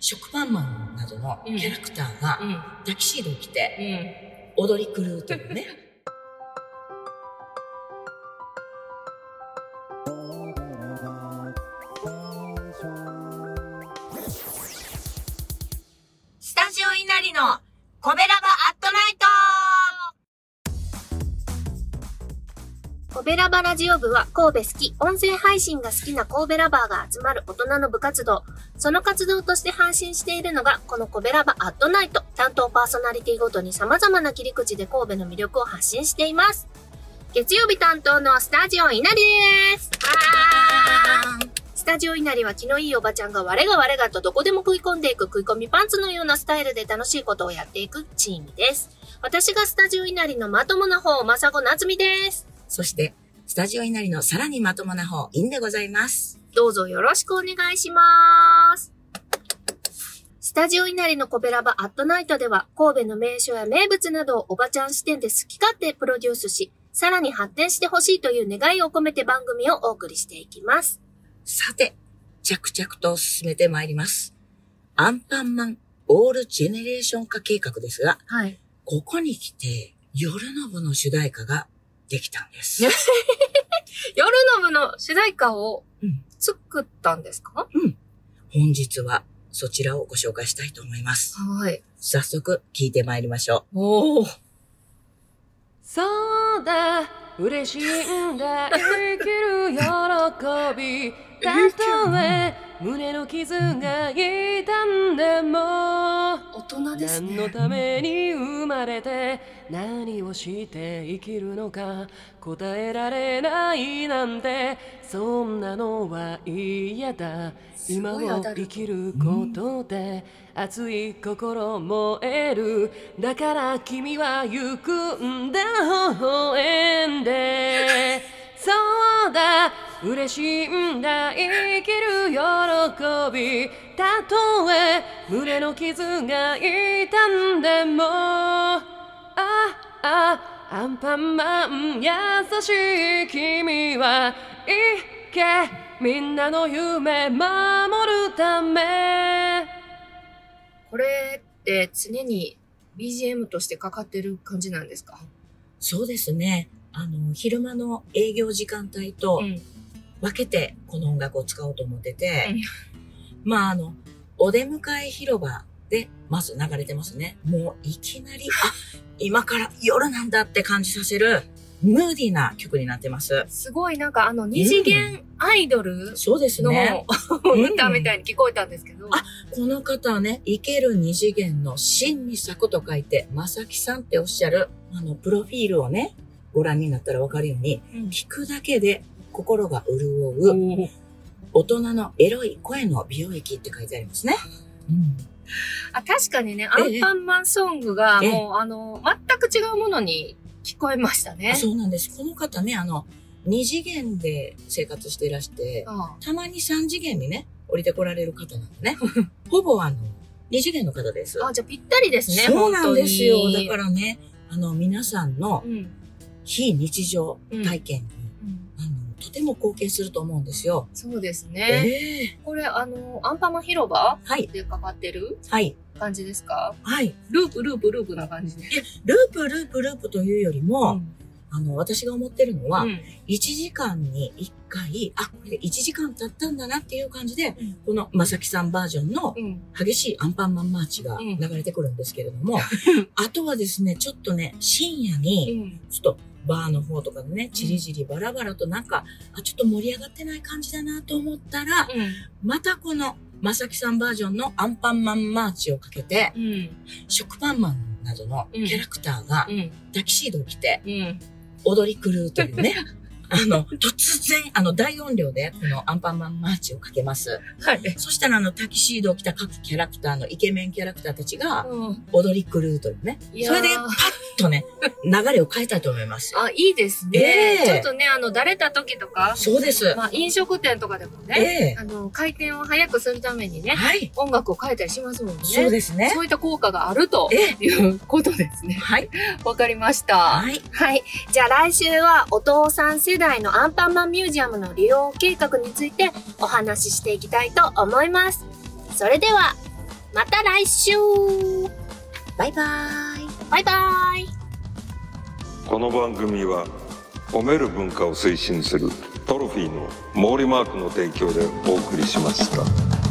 食パンマンなどのキャラクターがうん。タキシードを着てうん。踊り狂うというね。スタジオ稲荷のコベラバアコベラバラジオ部は神戸好き、音声配信が好きな神戸ラバーが集まる大人の部活動。その活動として配信しているのが、このコベラバアットナイト。担当パーソナリティごとに様々な切り口で神戸の魅力を発信しています。月曜日担当のスタジオ稲荷です。はーい。スタジオ稲荷は気のいいおばちゃんが我が我がとどこでも食い込んでいく食い込みパンツのようなスタイルで楽しいことをやっていくチームです。私がスタジオ稲荷のまともな方、まさごなつみです。そして、スタジオ稲荷のさらにまともな方、インでございます。どうぞよろしくお願いします。スタジオ稲荷のコベラバアットナイトでは神戸の名所や名物などをおばちゃん視点で好き勝手プロデュースし、さらに発展してほしいという願いを込めて番組をお送りしていきます。さて、着々と進めてまいります。アンパンマンオールジェネレーション化計画ですが、はい。ここに来て、夜の部の主題歌ができたんです。夜の部の主題歌をうん。作ったんですか、本日はそちらをご紹介したいと思います。はい。早速聞いてまいりましょおお。そうだ。嬉しいんだ。生きる喜び。たとえ。胸の傷が痛んでも。大人です何のね。ために生まれて何をして生きるのか答えられないなんてそんなのは嫌だ。今を生きることで熱い心燃える。だから君は行くんだ。微笑んで。そうだ。嬉しいんだ。生きる喜びたとえ胸の傷が痛んでもああアンパンマン優しい君はいけみんなの夢守るためこれって常に BGM としてかかってる感じなんですか？う。そうですね。あの、昼間の営業時間帯とん。分けてこの音楽を使おうと思ってて、まああの、お出迎え広場でまず流れてますね。もういきなり、あ、今から夜なんだって感じさせる、ムーディーな曲になってます。すごいなんかあの二次元アイドルそうですのね。歌みたいに聞こえたんですけど。あこの方はね、生ける二次元の真に咲くと書いて、まさきさんっておっしゃる、あの、プロフィールをね、ご覧になったらわかるように、うん聞くだけで心が潤う、大人のエロい声の美容液って書いてありますね。うんあ確かにね、アええンパンマンソングがええもうあの、全く違うものに聞こえましたね。そうなんです。この方ね、あの、二次元で生活していらして、あたまに三次元にね、降りてこられる方なんでね。ほぼあの、二次元の方です。あ、じゃあぴったりですね、そうなんですよ。だからね、あの、皆さんのうん。非日常体験に、うんとても貢献すると思うんですよ。そうですえね。えこれあの、アンパンマン広場はい、でかかってるはい、感じですか？はい。ループループループな感じで。ループ、ループ、ループというよりも、うんあの、私が思ってるのは、うん1時間に1回、あ、これで1時間経ったんだなっていう感じで、うんこのまさきさんバージョンのうん。激しいアンパンマンマーチがうん流れてくるんですけれども、あとはですね、ちょっとね、深夜に、うんちょっとバーの方とかでね、チリジリバラバラとなんか、あ、ちょっと盛り上がってない感じだなと思ったら、またこのまさきさんバージョンのアンパンマンマーチをかけて、うん。うん。食パンマンなどのキャラクターがうん。タキシードを着てうん。踊り狂うというね、あの、突然、あの、大音量でこのアンパンマンマーチをかけます。はい。そしたらあの、タキシードを着た各キャラクターのイケメンキャラクターたちがうん。踊り狂うというね。それでパッとね、流れを変えたいと思います。あ、いいですね。ええちょっとね、あの、だれた時とか、そうです。まあ、飲食店とかでもえね、えあの、回転を早くするためにね、はい。音楽を変えたりしますもんね。そうですね。そういった効果があるとええいうことですね。はい。わかりました。はい。はい。じゃあ来週はお父さん世代のアンパンマンミュージアムの利用計画についてお話ししていきたいと思います。それではまた来週バイバーイ。バイバイこの番組は褒める文化を推進するトロフィーの毛利マークの提供でお送りしました。